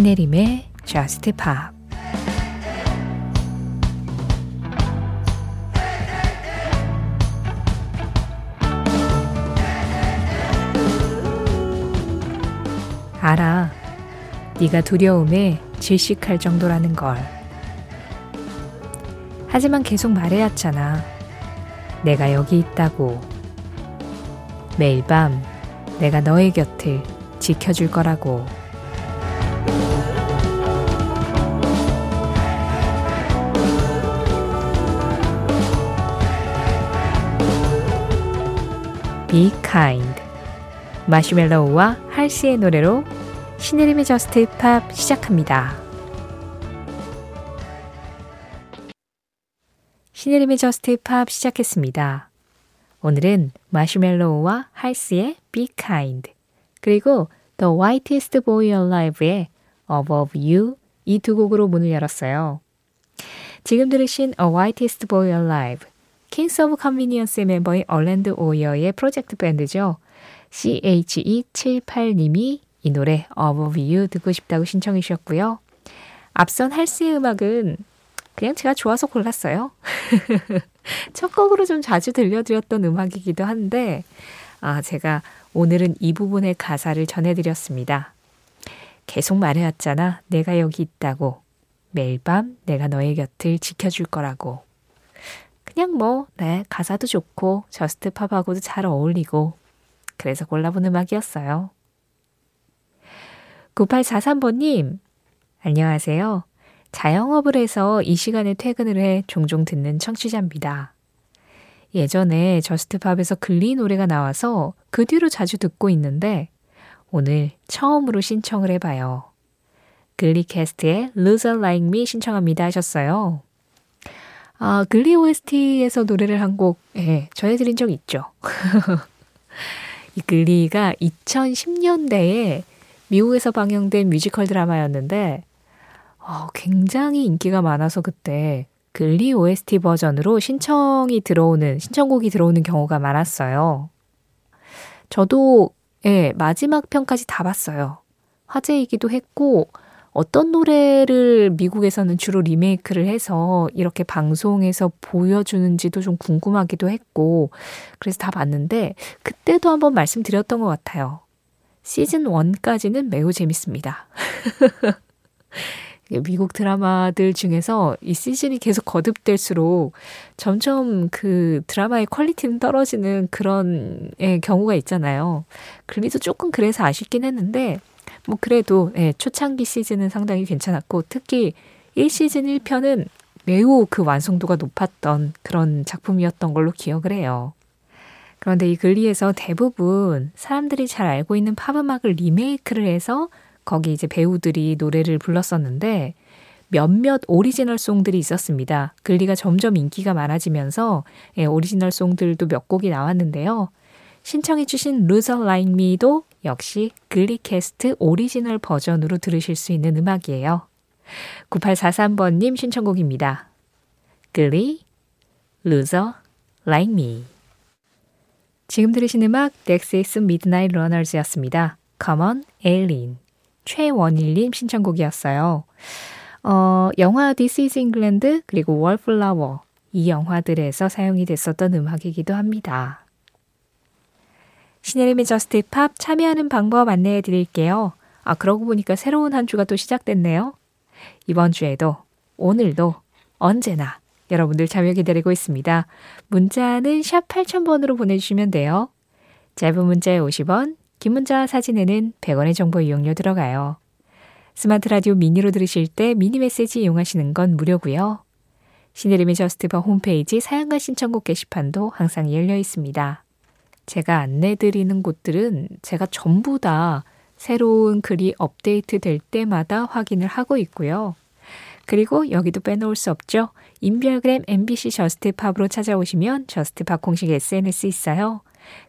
신혜림의 Just Pop 알아. 네가 두려움에 질식할 정도라는 걸. 하지만 계속 말해왔잖아. 내가 여기 있다고. 매일 밤 내가 너의 곁을 지켜줄 거라고. Be kind. 마시멜로우와 할시의 노래로 신혜림의 Just Pop 시작합니다. 신혜림의 Just Pop 시작했습니다. 오늘은 마시멜로우와 할스의 Be Kind 그리고 The Whitest Boy Alive의 Above You 이 두 곡으로 문을 열었어요. 지금 들으신 A Whitest Boy Alive Kings of Convenience의 멤버인 얼랜드 오이어의 프로젝트 밴드죠. CHE78님이 이 노래 Above You 듣고 싶다고 신청해 주셨고요. 앞선 할스의 음악은 그냥 제가 좋아서 골랐어요. 첫 곡으로 좀 자주 들려드렸던 음악이기도 한데, 아, 제가 오늘은 이 부분의 가사를 전해드렸습니다. 계속 말해왔잖아. 내가 여기 있다고. 매일 밤 내가 너의 곁을 지켜줄 거라고. 그냥 뭐, 네, 가사도 좋고, Just Pop하고도 잘 어울리고, 그래서 골라본 음악이었어요. 9843번님, 안녕하세요. 자영업을 해서 이 시간에 퇴근을 해 종종 듣는 청취자입니다. 예전에 Just Pop에서 Glee 노래가 나와서 그 뒤로 자주 듣고 있는데 오늘 처음으로 신청을 해봐요. Glee Cast의 Loser Like Me 신청합니다 하셨어요. 아, Glee OST에서 노래를 한 곡, 예, 전해드린 적 있죠. 이 글리가 2010년대에 미국에서 방영된 뮤지컬 드라마였는데, 어, 굉장히 인기가 많아서 그때 글리 OST 버전으로 신청이 들어오는, 신청곡이 들어오는 경우가 많았어요. 저도, 예, 마지막 편까지 다 봤어요. 화제이기도 했고, 어떤 노래를 미국에서는 주로 리메이크를 해서 이렇게 방송에서 보여주는지도 좀 궁금하기도 했고, 그래서 다 봤는데, 그때도 한번 말씀드렸던 것 같아요. 시즌 1까지는 매우 재밌습니다. 미국 드라마들 중에서 이 시즌이 계속 거듭될수록 점점 그 드라마의 퀄리티는 떨어지는 그런 예, 경우가 있잖아요. 글리도 조금 그래서 아쉽긴 했는데, 뭐 그래도 예, 초창기 시즌은 상당히 괜찮았고 특히 1시즌 1편은 매우 그 완성도가 높았던 그런 작품이었던 걸로 기억을 해요. 그런데 이 글리에서 대부분 사람들이 잘 알고 있는 팝 음악을 리메이크를 해서 거기 이제 배우들이 노래를 불렀었는데 몇몇 오리지널 song들이 있었습니다. 글리가 점점 인기가 많아지면서 예, 오리지널 song들도 몇 곡이 나왔는데요. 신청해주신 Loser Like Me도 역시 글리 cast 오리지널 버전으로 들으실 수 있는 음악이에요. 9843번님 신청곡입니다. 글리, Loser Like Me. 지금 들으신 음악 Dexys Midnight Runners였습니다. Come on, Eileen. 최원일님 신청곡이었어요. 어, 영화 This is England 그리고 Wallflower 이 영화들에서 사용이 됐었던 음악이기도 합니다. 신혜림의 Just Pop 참여하는 방법 안내해 드릴게요. 아, 그러고 보니까 새로운 한 주가 또 시작됐네요. 이번 주에도, 오늘도, 언제나 여러분들 참여 기다리고 있습니다. 문자는 샵 8000번으로 보내주시면 돼요. 짧은 문자에 50원, 긴 문자 사진에는 100원의 정보 이용료 들어가요. 스마트 라디오 미니로 들으실 때 미니 메시지 이용하시는 건 무료고요. 신혜림의 Just Pop 홈페이지 사연과 신청곡 게시판도 항상 열려 있습니다. 제가 안내드리는 곳들은 제가 전부 다 새로운 글이 업데이트 될 때마다 확인을 하고 있고요. 그리고 여기도 빼놓을 수 없죠. 인별그램 MBC Just Pop으로 찾아오시면 Just Pop 공식 SNS 있어요.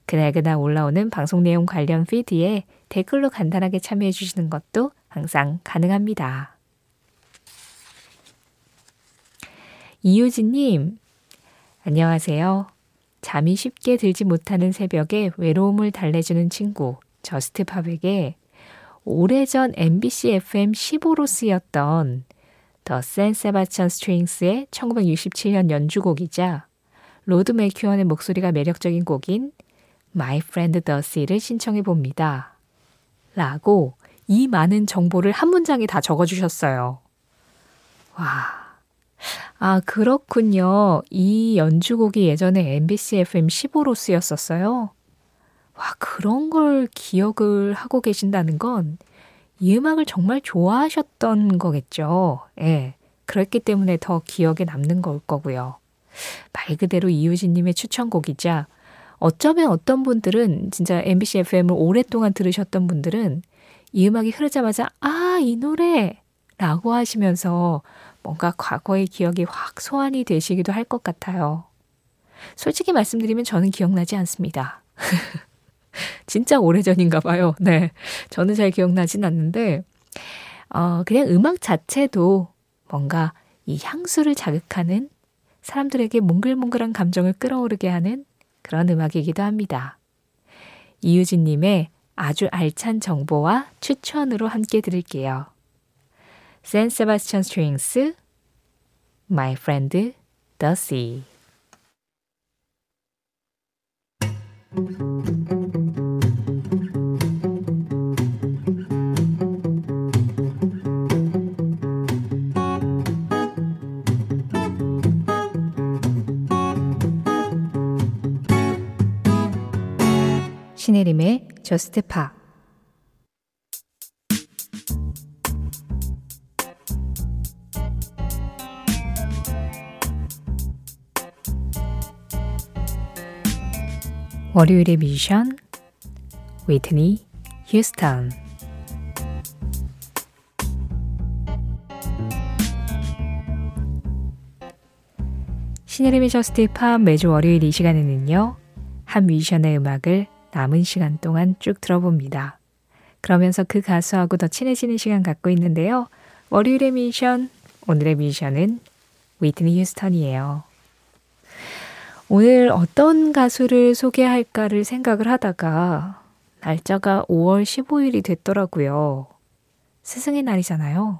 그날그날 올라오는 방송 내용 관련 feed에 댓글로 간단하게 참여해 주시는 것도 항상 가능합니다. 이유진님, 안녕하세요. 잠이 쉽게 들지 못하는 새벽에 외로움을 달래주는 친구, Just Pop에게 오래전 MBC FM 시보로 쓰였던 The San Sebastian Strings의 1967년 연주곡이자 로드 맥큐언의 목소리가 매력적인 곡인 My Friend the Sea를 신청해 봅니다. 라고 이 많은 정보를 한 문장에 다 적어주셨어요. 와. 아, 그렇군요. 이 연주곡이 예전에 MBC FM 15로 쓰였었어요. 와, 그런 걸 기억을 하고 계신다는 건 이 음악을 정말 좋아하셨던 거겠죠. 예. 그랬기 때문에 더 기억에 남는 걸 거고요. 말 그대로 이유진님의 추천곡이자 어쩌면 어떤 분들은 진짜 MBC FM을 오랫동안 들으셨던 분들은 이 음악이 흐르자마자 아, 이 노래! 라고 하시면서 뭔가 과거의 기억이 확 소환이 되시기도 할 것 같아요. 솔직히 말씀드리면 저는 기억나지 않습니다. 진짜 오래전인가 봐요. 네. 저는 잘 기억나진 않는데, 어, 그냥 음악 자체도 뭔가 이 향수를 자극하는 사람들에게 몽글몽글한 감정을 끌어오르게 하는 그런 음악이기도 합니다. 이유진님의 아주 알찬 정보와 추천으로 함께 들을게요. 샌 세바스찬 스트링스 My Friend The Sea. 신혜림의 저스트 파 월요일의 미션 위트니 휴스턴 신혜림의 Just Pop 매주 월요일 이 시간에는요 한 뮤지션의 음악을 남은 시간 동안 쭉 들어봅니다. 그러면서 그 가수하고 더 친해지는 시간 갖고 있는데요. 월요일의 뮤지션, 오늘의 뮤지션은 휘트니 휴스턴이에요. 오늘 어떤 가수를 소개할까를 생각을 하다가 날짜가 5월 15일이 됐더라고요. 스승의 날이잖아요.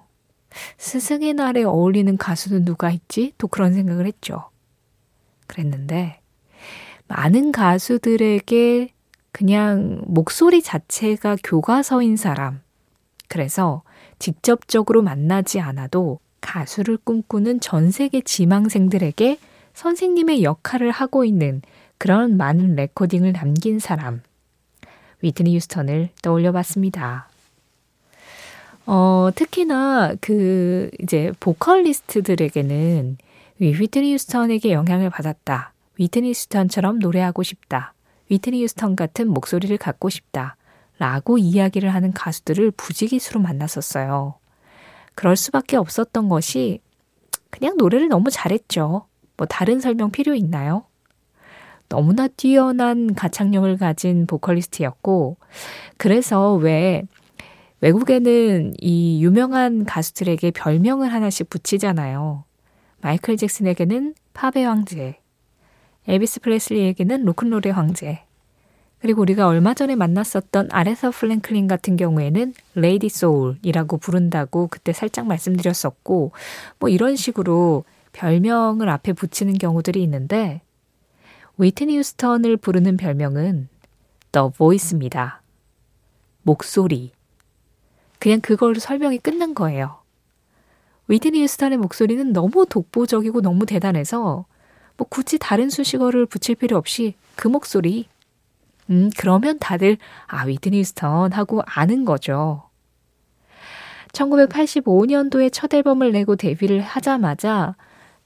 스승의 날에 어울리는 가수는 누가 있지? 또 그런 생각을 했죠. 그랬는데 많은 가수들에게 그냥 목소리 자체가 교과서인 사람. 그래서 직접적으로 만나지 않아도 가수를 꿈꾸는 전 세계 지망생들에게 선생님의 역할을 하고 있는 그런 많은 레코딩을 남긴 사람. 위트니 휴스턴을 떠올려 봤습니다. 어, 특히나 그 이제 보컬리스트들에게는 위트니 휴스턴에게 영향을 받았다. 위트니 휴스턴처럼 노래하고 싶다. 위트니 휴스턴 같은 목소리를 갖고 싶다. 라고 이야기를 하는 가수들을 부지기수로 만났었어요. 그럴 수밖에 없었던 것이 그냥 노래를 너무 잘했죠. 뭐 다른 설명 필요 있나요? 너무나 뛰어난 가창력을 가진 보컬리스트였고, 그래서 왜 외국에는 이 유명한 가수들에게 별명을 하나씩 붙이잖아요. 마이클 잭슨에게는 팝의 황제, 엘비스 프레슬리에게는 로큰롤의 황제. 그리고 우리가 얼마 전에 만났었던 아레사 프랭클린 같은 경우에는 Lady Soul이라고 부른다고 그때 살짝 말씀드렸었고, 뭐 이런 식으로 별명을 앞에 붙이는 경우들이 있는데, 웨이트니 휴스턴을 부르는 별명은 The Voice입니다. 목소리. 그냥 그걸 설명이 끝난 거예요. 웨이트니 휴스턴의 목소리는 너무 독보적이고 너무 대단해서 뭐 굳이 다른 수식어를 붙일 필요 없이 그 목소리, 음, 그러면 다들, 아, 위드니 휴스턴 하고 아는 거죠. 1985년도에 첫 앨범을 내고 데뷔를 하자마자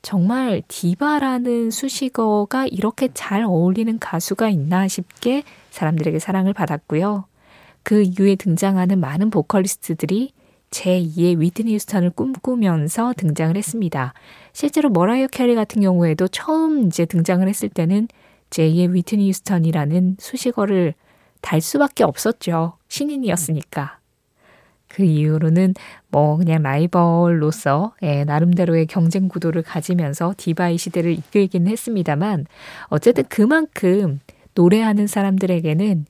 정말 디바라는 수식어가 이렇게 잘 어울리는 가수가 있나 싶게 사람들에게 사랑을 받았고요. 그 이후에 등장하는 많은 보컬리스트들이 제2의 휘트니 휴스턴을 꿈꾸면서 등장을 했습니다. 실제로 머라이어 캐리 같은 경우에도 처음 이제 등장을 했을 때는 제2의 휘트니 휴스턴이라는 수식어를 달 수밖에 없었죠. 신인이었으니까. 그 이후로는 뭐 그냥 라이벌로서 예, 나름대로의 경쟁 구도를 가지면서 디바의 시대를 이끌기는 했습니다만 어쨌든 그만큼 노래하는 사람들에게는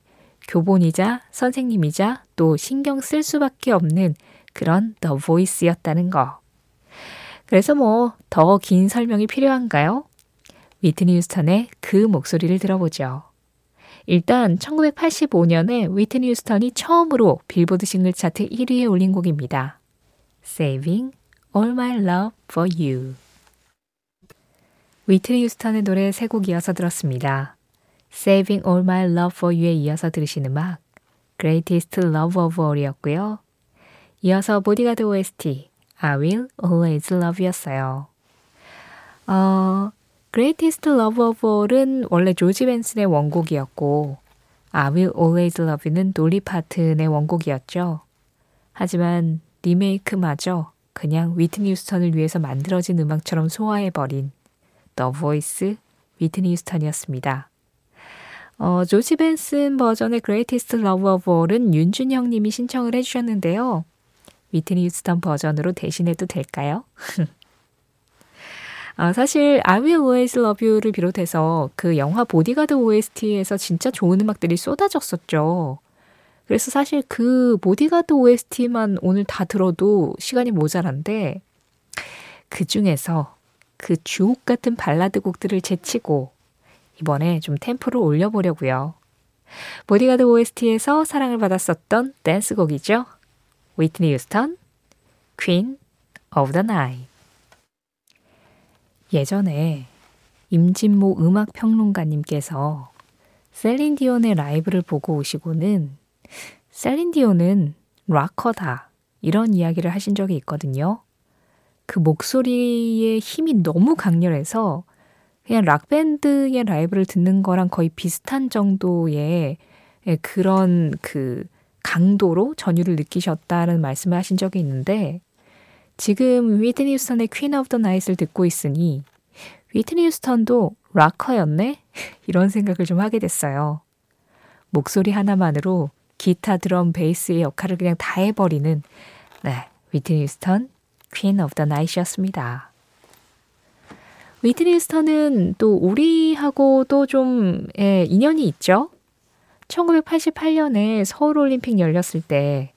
교본이자 선생님이자 또 신경 쓸 수밖에 없는 그런 더 보이스였다는 거. 그래서 뭐 더 긴 설명이 필요한가요? 위트니 휴스턴의 그 목소리를 들어보죠. 일단 1985년에 위트니 휴스턴이 처음으로 빌보드 싱글 차트 1위에 올린 곡입니다. Saving All My Love for You. 위트니 휴스턴의 노래 세 곡 이어서 들었습니다. Saving All My Love for You에 이어서 들으신 음악 Greatest Love of All이었고요. 이어서 보디가드 OST I Will Always Love였어요. 어, Greatest Love of All은 원래 조지 벤슨의 원곡이었고 I Will Always Love는 돌리 파튼의 원곡이었죠. 하지만 리메이크마저 그냥 위트니 휴스턴을 위해서 만들어진 음악처럼 소화해버린 The Voice 위트니 휴스턴이었습니다. 어, 조지 벤슨 버전의 Greatest Love of All은 윤준영 님이 신청을 해주셨는데요. 위트니 휴스턴 버전으로 대신해도 될까요? 아, 사실 I Will Always Love You를 비롯해서 그 영화 보디가드 OST에서 진짜 좋은 음악들이 쏟아졌었죠. 그래서 사실 그 보디가드 OST만 오늘 다 들어도 시간이 모자란데 그 중에서 그 주옥 같은 발라드 곡들을 제치고 이번에 좀 템포를 올려보려고요. 보디가드 OST에서 사랑을 받았었던 댄스곡이죠. 위트니 유스턴, Queen of the Night. 예전에 임진모 음악 평론가님께서 셀린디온의 라이브를 보고 오시고는 셀린디온은 락커다 이런 이야기를 하신 적이 있거든요. 그 목소리의 힘이 너무 강렬해서 그냥 락밴드의 라이브를 듣는 거랑 거의 비슷한 정도의 그런 그 강도로 전율을 느끼셨다는 말씀을 하신 적이 있는데 지금 휘트니 휴스턴의 Queen of the Night을 듣고 있으니 휘트니 휴스턴도 락커였네? 이런 생각을 좀 하게 됐어요. 목소리 하나만으로 기타, 드럼, 베이스의 역할을 그냥 다 해버리는 네, 휘트니 휴스턴 Queen of the Night이었습니다. 휘트니 휴스턴은 또 우리하고도 좀 예, 인연이 있죠. 1988년에 서울올림픽 열렸을 때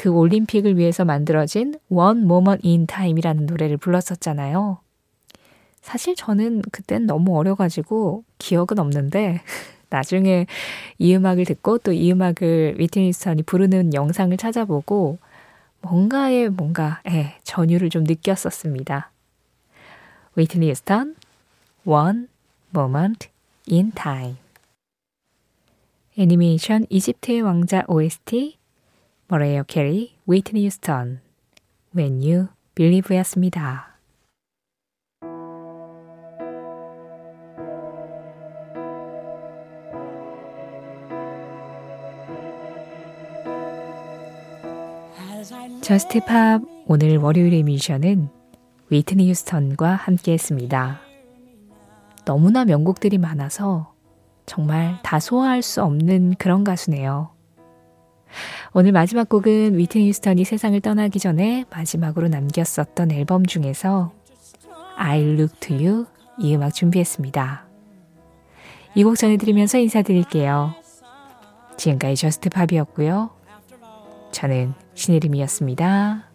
그 올림픽을 위해서 만들어진 One Moment in Time이라는 노래를 불렀었잖아요. 사실 저는 그땐 너무 어려가지고 기억은 없는데 나중에 이 음악을 듣고 또 이 음악을 휘트니 휴스턴이 부르는 영상을 찾아보고 뭔가의 뭔가 예, 전율을 좀 느꼈었습니다. 휘트니 휴스턴 One Moment in Time 애니메이션 이집트의 왕자 OST 머라이어 캐리, 휘트니 휴스턴 When You Believe였습니다. Just Pop 오늘 월요일의 미션은 휘트니 휴스턴과 함께 했습니다. 너무나 명곡들이 많아서 정말 다 소화할 수 없는 그런 가수네요. 오늘 마지막 곡은 휘트니 휴스턴이 세상을 떠나기 전에 마지막으로 남겼었던 앨범 중에서 I Look to You 이 음악 준비했습니다. 이 곡 전해드리면서 인사드릴게요. 지금까지 Just Pop이었고요. 저는 신혜림이었습니다.